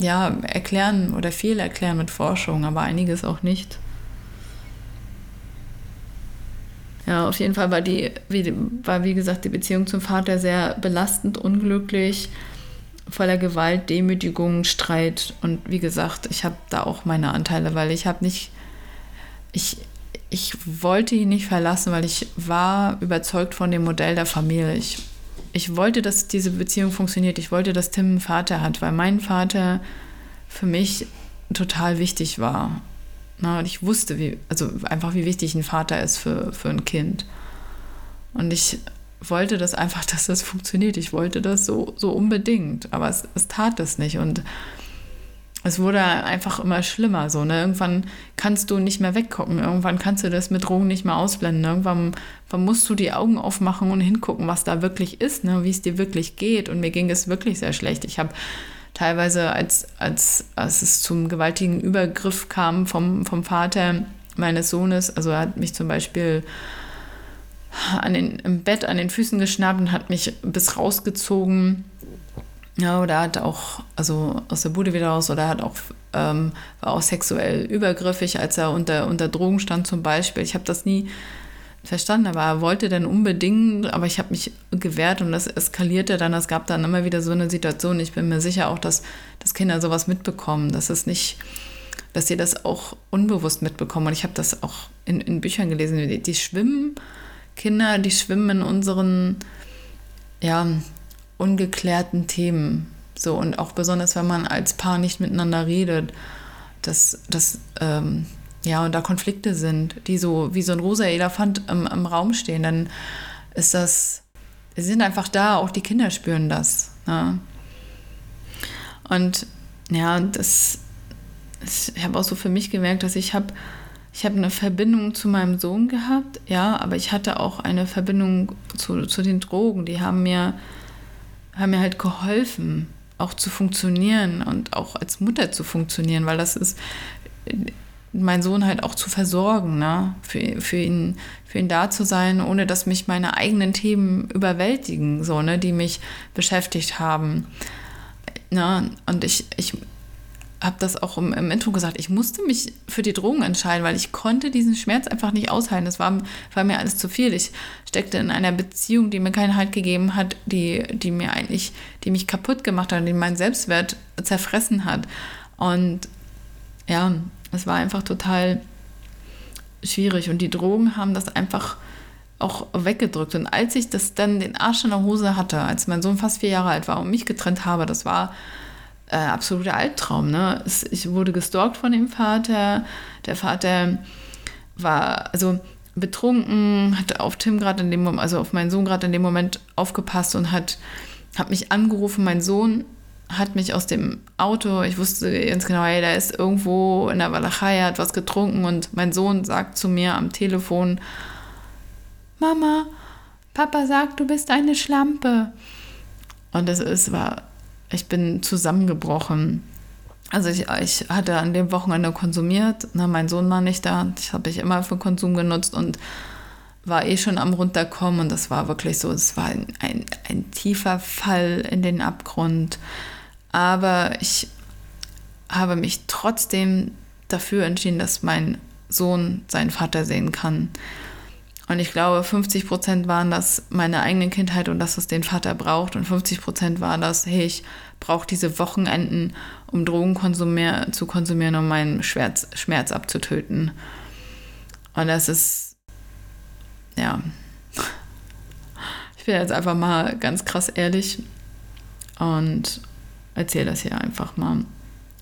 ja, erklären oder viel erklären mit Forschung, aber einiges auch nicht. Ja, auf jeden Fall war die, wie, war wie gesagt die Beziehung zum Vater sehr belastend, unglücklich, voller Gewalt, Demütigung, Streit und wie gesagt, ich habe da auch meine Anteile, weil ich habe nicht, ich, ich wollte ihn nicht verlassen, weil ich war überzeugt von dem Modell der Familie. Ich, ich wollte, dass diese Beziehung funktioniert. Ich wollte, dass Tim einen Vater hat, weil mein Vater für mich total wichtig war. Na, und ich wusste, wie, also einfach, wie wichtig ein Vater ist für, für ein Kind. Und ich wollte das einfach, <laughs> dass das funktioniert. Ich wollte das so, so unbedingt. Aber es, es tat das nicht. Und es wurde einfach immer schlimmer. So, ne? Irgendwann kannst du nicht mehr weggucken. Irgendwann kannst du das mit Drogen nicht mehr ausblenden. Irgendwann, irgendwann musst du die Augen aufmachen und hingucken, was da wirklich ist, ne? wie es dir wirklich geht. Und mir ging es wirklich sehr schlecht. Ich habe teilweise, als, als, als es zum gewaltigen Übergriff kam vom, vom Vater meines Sohnes, also er hat mich zum Beispiel an den, im Bett an den Füßen geschnappt und hat mich bis rausgezogen ja, oder hat auch, also aus der Bude wieder raus, oder hat auch, ähm, war auch sexuell übergriffig, als er unter, unter Drogen stand zum Beispiel. Ich habe das nie verstanden, aber er wollte dann unbedingt, aber ich habe mich gewehrt und das eskalierte dann. Es gab dann immer wieder so eine Situation. Ich bin mir sicher auch, dass, dass Kinder sowas mitbekommen, dass es nicht, dass sie das auch unbewusst mitbekommen. Und ich habe das auch in, in Büchern gelesen. Die, die schwimmen, Kinder, die schwimmen in unseren, ja, ungeklärten Themen. So, und auch besonders, wenn man als Paar nicht miteinander redet, dass, dass ähm, ja, und da Konflikte sind, die so wie so ein rosa Elefant im, im Raum stehen, dann ist das, sie sind einfach da, auch die Kinder spüren das. Ne? Und ja, das, ich habe auch so für mich gemerkt, dass ich habe ich habe eine Verbindung zu meinem Sohn gehabt, ja, aber ich hatte auch eine Verbindung zu, zu den Drogen. Die haben mir haben mir halt geholfen, auch zu funktionieren und auch als Mutter zu funktionieren, weil das ist mein Sohn halt auch zu versorgen, ne? für, für, ihn, für ihn da zu sein, ohne dass mich meine eigenen Themen überwältigen, so, ne? die mich beschäftigt haben. Ne? Und ich, ich habe das auch im, im, Intro gesagt, ich musste mich für die Drogen entscheiden, weil ich konnte diesen Schmerz einfach nicht aushalten. Das war, war mir alles zu viel. Ich steckte in einer Beziehung, die mir keinen Halt gegeben hat, die, die mir eigentlich, die mich kaputt gemacht hat, die meinen Selbstwert zerfressen hat. Und ja, es war einfach total schwierig. Und die Drogen haben das einfach auch weggedrückt. Und als ich das dann den Arsch in der Hose hatte, als mein Sohn fast vier Jahre alt war und mich getrennt habe, das war äh, absoluter Albtraum. Ne? Es, ich wurde gestalkt von dem Vater. Der Vater war also betrunken, hat auf Tim gerade in dem Moment, also auf meinen Sohn gerade in dem Moment aufgepasst und hat, hat mich angerufen. Mein Sohn hat mich aus dem Auto, ich wusste ganz genau, hey, der ist irgendwo in der Walachei, hat was getrunken und mein Sohn sagt zu mir am Telefon, Mama, Papa sagt, du bist eine Schlampe. Und ist, war ich bin zusammengebrochen. Also ich, ich hatte an dem Wochenende konsumiert, na, mein Sohn war nicht da, das habe ich immer für Konsum genutzt und war eh schon am runterkommen und das war wirklich so, es war ein, ein, ein tiefer Fall in den Abgrund. Aber ich habe mich trotzdem dafür entschieden, dass mein Sohn seinen Vater sehen kann. Und ich glaube, 50 Prozent waren das meine eigene Kindheit und dass es den Vater braucht. Und 50 Prozent war das, hey, ich brauche diese Wochenenden, um Drogen konsumier zu konsumieren, um meinen Schmerz, Schmerz abzutöten. Und das ist, ja, ich bin jetzt einfach mal ganz krass ehrlich und erzähle das hier einfach mal.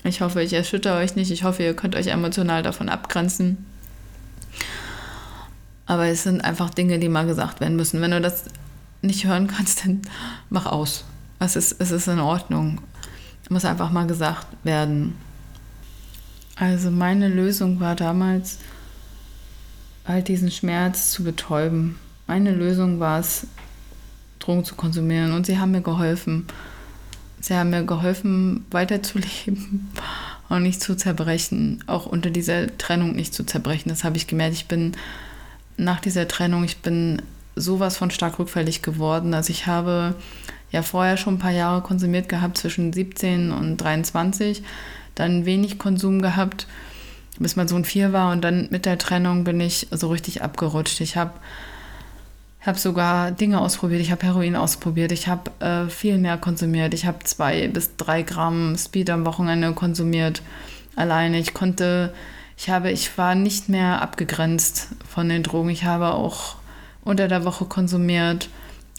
Ich hoffe, ich erschüttere euch nicht. Ich hoffe, ihr könnt euch emotional davon abgrenzen. Aber es sind einfach Dinge, die mal gesagt werden müssen. Wenn du das nicht hören kannst, dann mach aus. Es ist, es ist in Ordnung. Muss einfach mal gesagt werden. Also meine Lösung war damals, halt diesen Schmerz zu betäuben. Meine Lösung war es, Drogen zu konsumieren. Und sie haben mir geholfen. Sie haben mir geholfen, weiterzuleben <laughs> und nicht zu zerbrechen. Auch unter dieser Trennung nicht zu zerbrechen. Das habe ich gemerkt. Ich bin nach dieser Trennung, ich bin sowas von stark rückfällig geworden. Also ich habe ja vorher schon ein paar Jahre konsumiert gehabt, zwischen 17 und 23, dann wenig Konsum gehabt, bis mein Sohn vier war und dann mit der Trennung bin ich so richtig abgerutscht. Ich habe habe sogar Dinge ausprobiert, ich habe Heroin ausprobiert, ich habe äh, viel mehr konsumiert, ich habe zwei bis drei Gramm Speed am Wochenende konsumiert alleine. Ich konnte, ich habe, ich war nicht mehr abgegrenzt von den Drogen. Ich habe auch unter der Woche konsumiert,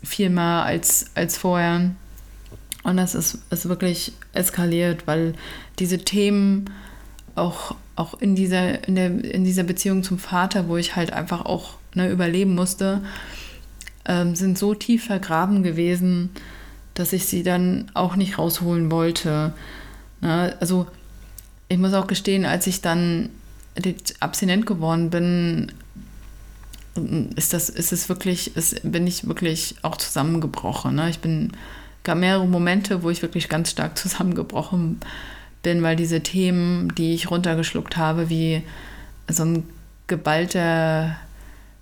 viel mehr als, als vorher. Und das ist, ist wirklich eskaliert, weil diese Themen auch, auch in, dieser, in, der, in dieser Beziehung zum Vater, wo ich halt einfach auch ne, überleben musste, ähm, sind so tief vergraben gewesen, dass ich sie dann auch nicht rausholen wollte. Ne? Also ich muss auch gestehen, als ich dann abstinent geworden bin, ist das, ist es wirklich, ist, bin ich wirklich auch zusammengebrochen. Ne? Ich bin, gab mehrere Momente, wo ich wirklich ganz stark zusammengebrochen bin, weil diese Themen, die ich runtergeschluckt habe, wie so ein geballter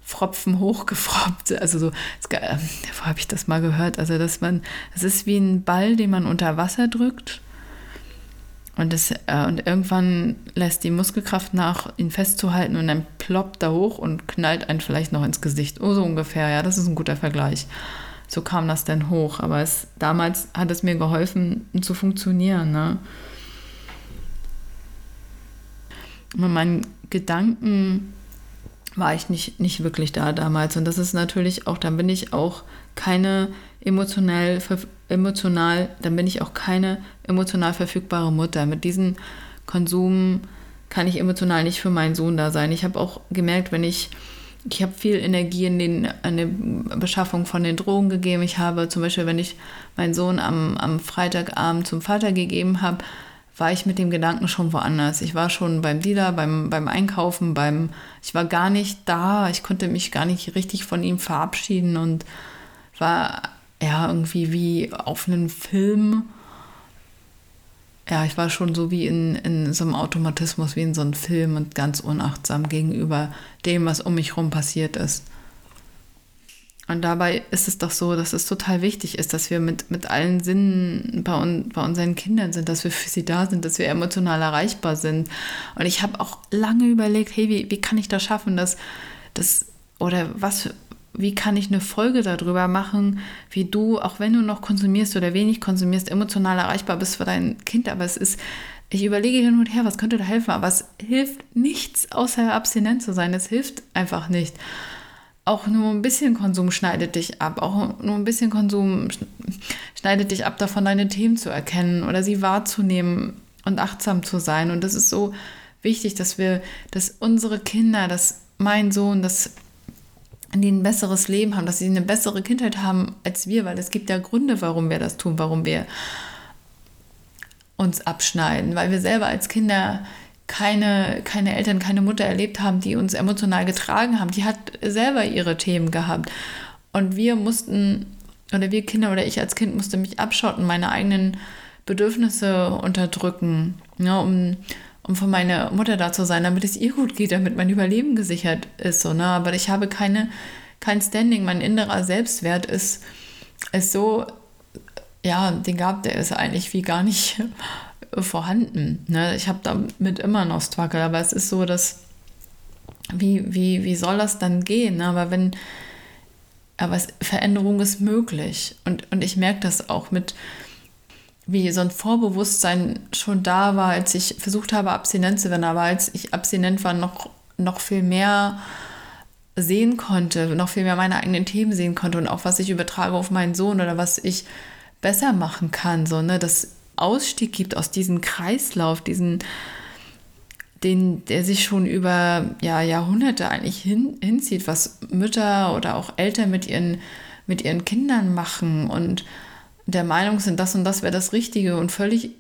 Pfropfen hochgefroppt, also so, wo habe ich das mal gehört? Also, dass man, es ist wie ein Ball, den man unter Wasser drückt und, das, äh, und irgendwann lässt die Muskelkraft nach, ihn festzuhalten und dann ploppt er hoch und knallt einen vielleicht noch ins Gesicht. Oh, so ungefähr, ja, das ist ein guter Vergleich. So kam das dann hoch. Aber es, damals hat es mir geholfen, zu funktionieren. Ne? Mit meinen Gedanken war ich nicht, nicht wirklich da damals. Und das ist natürlich auch, dann bin ich auch keine emotional, emotional, dann bin ich auch keine emotional verfügbare Mutter. Mit diesem Konsum kann ich emotional nicht für meinen Sohn da sein. Ich habe auch gemerkt, wenn ich, ich habe viel Energie in, den, an der Beschaffung von den Drogen gegeben. Ich habe zum Beispiel, wenn ich meinen Sohn am, am Freitagabend zum Vater gegeben habe, war ich mit dem Gedanken schon woanders. Ich war schon beim Dealer, beim, beim Einkaufen, beim, ich war gar nicht da, ich konnte mich gar nicht richtig von ihm verabschieden und war ja irgendwie wie auf einen Film. Ja, ich war schon so wie in, in so einem Automatismus, wie in so einem Film und ganz unachtsam gegenüber dem, was um mich herum passiert ist. Und dabei ist es doch so, dass es total wichtig ist, dass wir mit, mit allen Sinnen bei, un, bei unseren Kindern sind, dass wir für sie da sind, dass wir emotional erreichbar sind. Und ich habe auch lange überlegt, hey, wie, wie kann ich das schaffen, dass das oder was, wie kann ich eine Folge darüber machen, wie du, auch wenn du noch konsumierst oder wenig konsumierst, emotional erreichbar bist für dein Kind. Aber es ist, ich überlege hin und her, was könnte da helfen, aber es hilft nichts, außer abstinent zu sein. Es hilft einfach nicht auch nur ein bisschen Konsum schneidet dich ab. Auch nur ein bisschen Konsum schneidet dich ab, davon deine Themen zu erkennen oder sie wahrzunehmen und achtsam zu sein. Und das ist so wichtig, dass wir, dass unsere Kinder, dass mein Sohn, dass die ein besseres Leben haben, dass sie eine bessere Kindheit haben als wir, weil es gibt ja Gründe, warum wir das tun, warum wir uns abschneiden, weil wir selber als Kinder keine, keine Eltern, keine Mutter erlebt haben, die uns emotional getragen haben. Die hat selber ihre Themen gehabt. Und wir mussten, oder wir Kinder oder ich als Kind musste mich abschotten, meine eigenen Bedürfnisse unterdrücken, ja, um, um für meine Mutter da zu sein, damit es ihr gut geht, damit mein Überleben gesichert ist. So, ne? Aber ich habe keine, kein Standing, mein innerer Selbstwert ist, ist so, ja, den gab der ist eigentlich wie gar nicht <laughs> vorhanden. Ne? Ich habe damit immer noch Struggle, aber es ist so, dass wie, wie, wie soll das dann gehen? Ne? Aber wenn, aber es, Veränderung ist möglich. Und, und ich merke das auch mit, wie so ein Vorbewusstsein schon da war, als ich versucht habe, abstinent zu werden, aber als ich abstinent war, noch, noch viel mehr sehen konnte, noch viel mehr meine eigenen Themen sehen konnte und auch was ich übertrage auf meinen Sohn oder was ich besser machen kann, so, ne, dass Ausstieg gibt aus diesem Kreislauf, diesen, den, der sich schon über ja, Jahrhunderte eigentlich hin, hinzieht, was Mütter oder auch Eltern mit ihren, mit ihren Kindern machen und der Meinung sind, das und das wäre das Richtige und völlig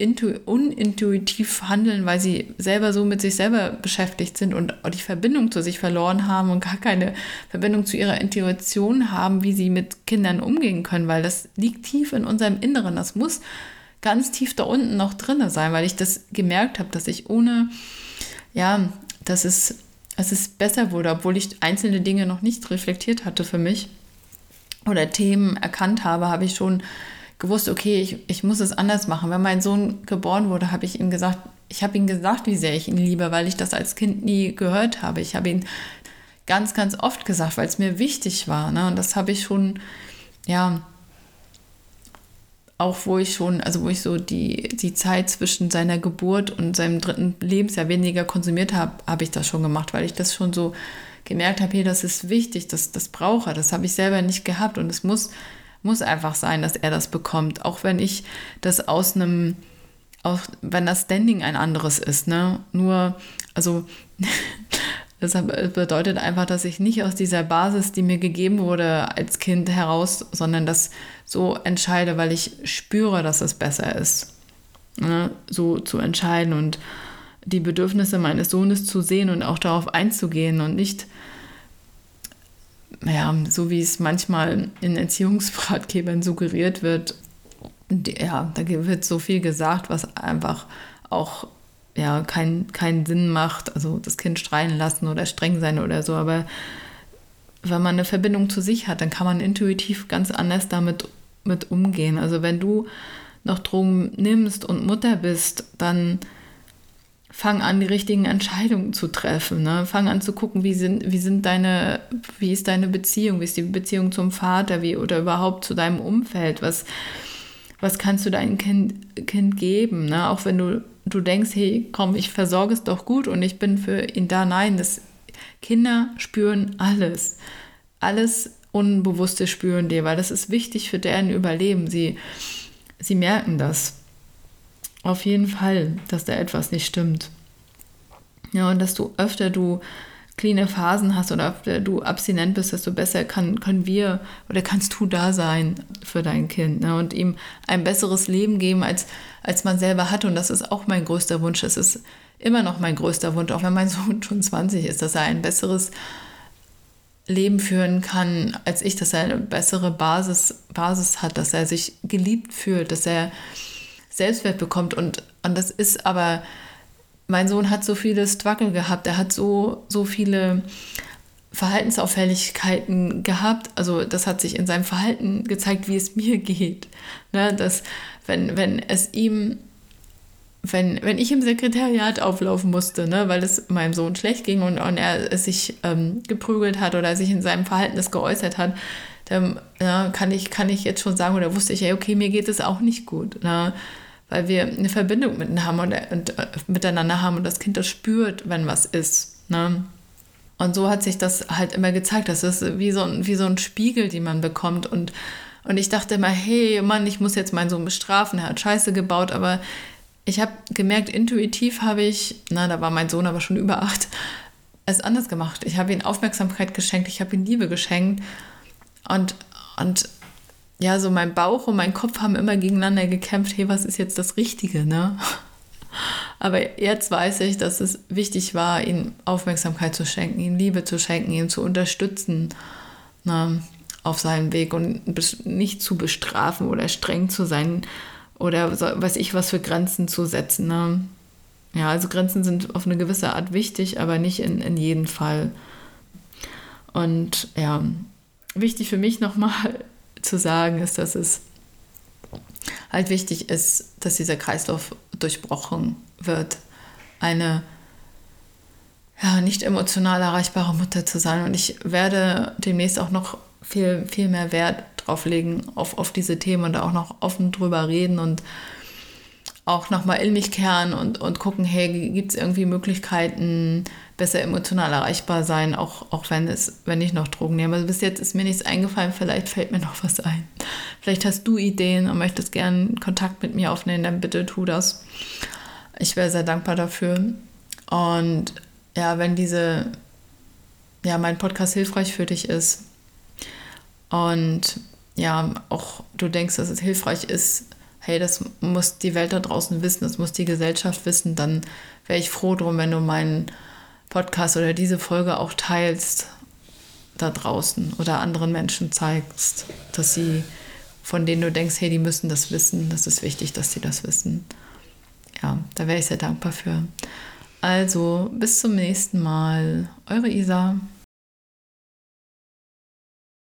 unintuitiv handeln, weil sie selber so mit sich selber beschäftigt sind und die Verbindung zu sich verloren haben und gar keine Verbindung zu ihrer Intuition haben, wie sie mit Kindern umgehen können, weil das liegt tief in unserem Inneren. Das muss ganz tief da unten noch drin sein, weil ich das gemerkt habe, dass ich ohne, ja, dass es, dass es besser wurde, obwohl ich einzelne Dinge noch nicht reflektiert hatte für mich. oder Themen erkannt habe, habe ich schon gewusst, okay, ich, ich muss es anders machen. Wenn mein Sohn geboren wurde, habe ich ihm gesagt, ich habe ihm gesagt, wie sehr ich ihn liebe, weil ich das als Kind nie gehört habe. Ich habe ihn ganz, ganz oft gesagt, weil es mir wichtig war. Ne? Und das habe ich schon, ja, auch wo ich schon, also wo ich so die, die Zeit zwischen seiner Geburt und seinem dritten Lebensjahr weniger konsumiert habe, habe ich das schon gemacht, weil ich das schon so gemerkt habe, hey, das ist wichtig, das, das brauche das habe ich selber nicht gehabt und es muss, muss einfach sein, dass er das bekommt, auch wenn ich das aus einem, auch wenn das Standing ein anderes ist, ne? Nur, also <laughs> das bedeutet einfach, dass ich nicht aus dieser Basis, die mir gegeben wurde als Kind heraus, sondern das so entscheide, weil ich spüre, dass es besser ist, ne? so zu entscheiden und die Bedürfnisse meines Sohnes zu sehen und auch darauf einzugehen und nicht, ja, so wie es manchmal in Erziehungsratgebern suggeriert wird, ja, da wird so viel gesagt, was einfach auch ja, keinen kein Sinn macht, also das Kind streiten lassen oder streng sein oder so, aber wenn man eine Verbindung zu sich hat, dann kann man intuitiv ganz anders damit mit umgehen. Also wenn du noch Drogen nimmst und Mutter bist, dann fang an, die richtigen Entscheidungen zu treffen. Ne? Fang an zu gucken, wie sind, wie sind deine, wie ist deine Beziehung, wie ist die Beziehung zum Vater, wie oder überhaupt zu deinem Umfeld, was, was kannst du deinem Kind, kind geben, ne? Auch wenn du, du denkst, hey, komm, ich versorge es doch gut und ich bin für ihn da. Nein, das, Kinder spüren alles. Alles Unbewusste spüren dir, weil das ist wichtig für deren Überleben. Sie, sie merken das. Auf jeden Fall, dass da etwas nicht stimmt. Ja, und dass du öfter du cleane Phasen hast oder öfter du abstinent bist, desto besser kann, können wir oder kannst du da sein für dein Kind ne? und ihm ein besseres Leben geben, als, als man selber hat. Und das ist auch mein größter Wunsch. Das ist immer noch mein größter Wunsch, auch wenn mein <laughs> Sohn schon 20 ist, dass er ein besseres Leben führen kann als ich, dass er eine bessere Basis, Basis hat, dass er sich geliebt fühlt, dass er Selbstwert bekommt. Und, und das ist aber, mein Sohn hat so viele Struggle gehabt, er hat so, so viele Verhaltensauffälligkeiten gehabt. Also das hat sich in seinem Verhalten gezeigt, wie es mir geht. Ne? Dass wenn, wenn es ihm wenn, wenn ich im Sekretariat auflaufen musste, ne, weil es meinem Sohn schlecht ging und, und er sich ähm, geprügelt hat oder sich in seinem Verhalten das geäußert hat, dann ja, kann, ich, kann ich jetzt schon sagen, oder wusste ich, ja, okay, mir geht es auch nicht gut. Ne, weil wir eine Verbindung miteinander haben und, und, äh, miteinander haben und das Kind das spürt, wenn was ist. Ne? Und so hat sich das halt immer gezeigt. Das ist wie so, ein, wie so ein Spiegel, den man bekommt. Und, und ich dachte immer, hey Mann, ich muss jetzt meinen Sohn bestrafen, er hat Scheiße gebaut, aber ich habe gemerkt, intuitiv habe ich, na, da war mein Sohn aber schon über acht, es anders gemacht. Ich habe ihm Aufmerksamkeit geschenkt, ich habe ihm Liebe geschenkt und, und ja, so mein Bauch und mein Kopf haben immer gegeneinander gekämpft, hey, was ist jetzt das Richtige, ne? <laughs> Aber jetzt weiß ich, dass es wichtig war, ihm Aufmerksamkeit zu schenken, ihm Liebe zu schenken, ihn zu unterstützen ne, auf seinem Weg und nicht zu bestrafen oder streng zu sein, oder so, weiß ich was für Grenzen zu setzen. Ne? Ja, also Grenzen sind auf eine gewisse Art wichtig, aber nicht in, in jedem Fall. Und ja, wichtig für mich nochmal zu sagen ist, dass es halt wichtig ist, dass dieser Kreislauf durchbrochen wird. Eine ja, nicht emotional erreichbare Mutter zu sein. Und ich werde demnächst auch noch viel, viel mehr Wert drauf legen, auf, auf diese Themen und auch noch offen drüber reden und auch nochmal in mich kehren und, und gucken, hey, gibt es irgendwie Möglichkeiten, besser emotional erreichbar sein, auch, auch wenn, es, wenn ich noch Drogen nehme. Also bis jetzt ist mir nichts eingefallen, vielleicht fällt mir noch was ein. Vielleicht hast du Ideen und möchtest gerne Kontakt mit mir aufnehmen, dann bitte tu das. Ich wäre sehr dankbar dafür. Und ja, wenn diese, ja, mein Podcast hilfreich für dich ist und ja, auch du denkst, dass es hilfreich ist, hey, das muss die Welt da draußen wissen, das muss die Gesellschaft wissen, dann wäre ich froh drum, wenn du meinen Podcast oder diese Folge auch teilst da draußen oder anderen Menschen zeigst, dass sie, von denen du denkst, hey, die müssen das wissen, das ist wichtig, dass sie das wissen. Ja, da wäre ich sehr dankbar für. Also, bis zum nächsten Mal. Eure Isa.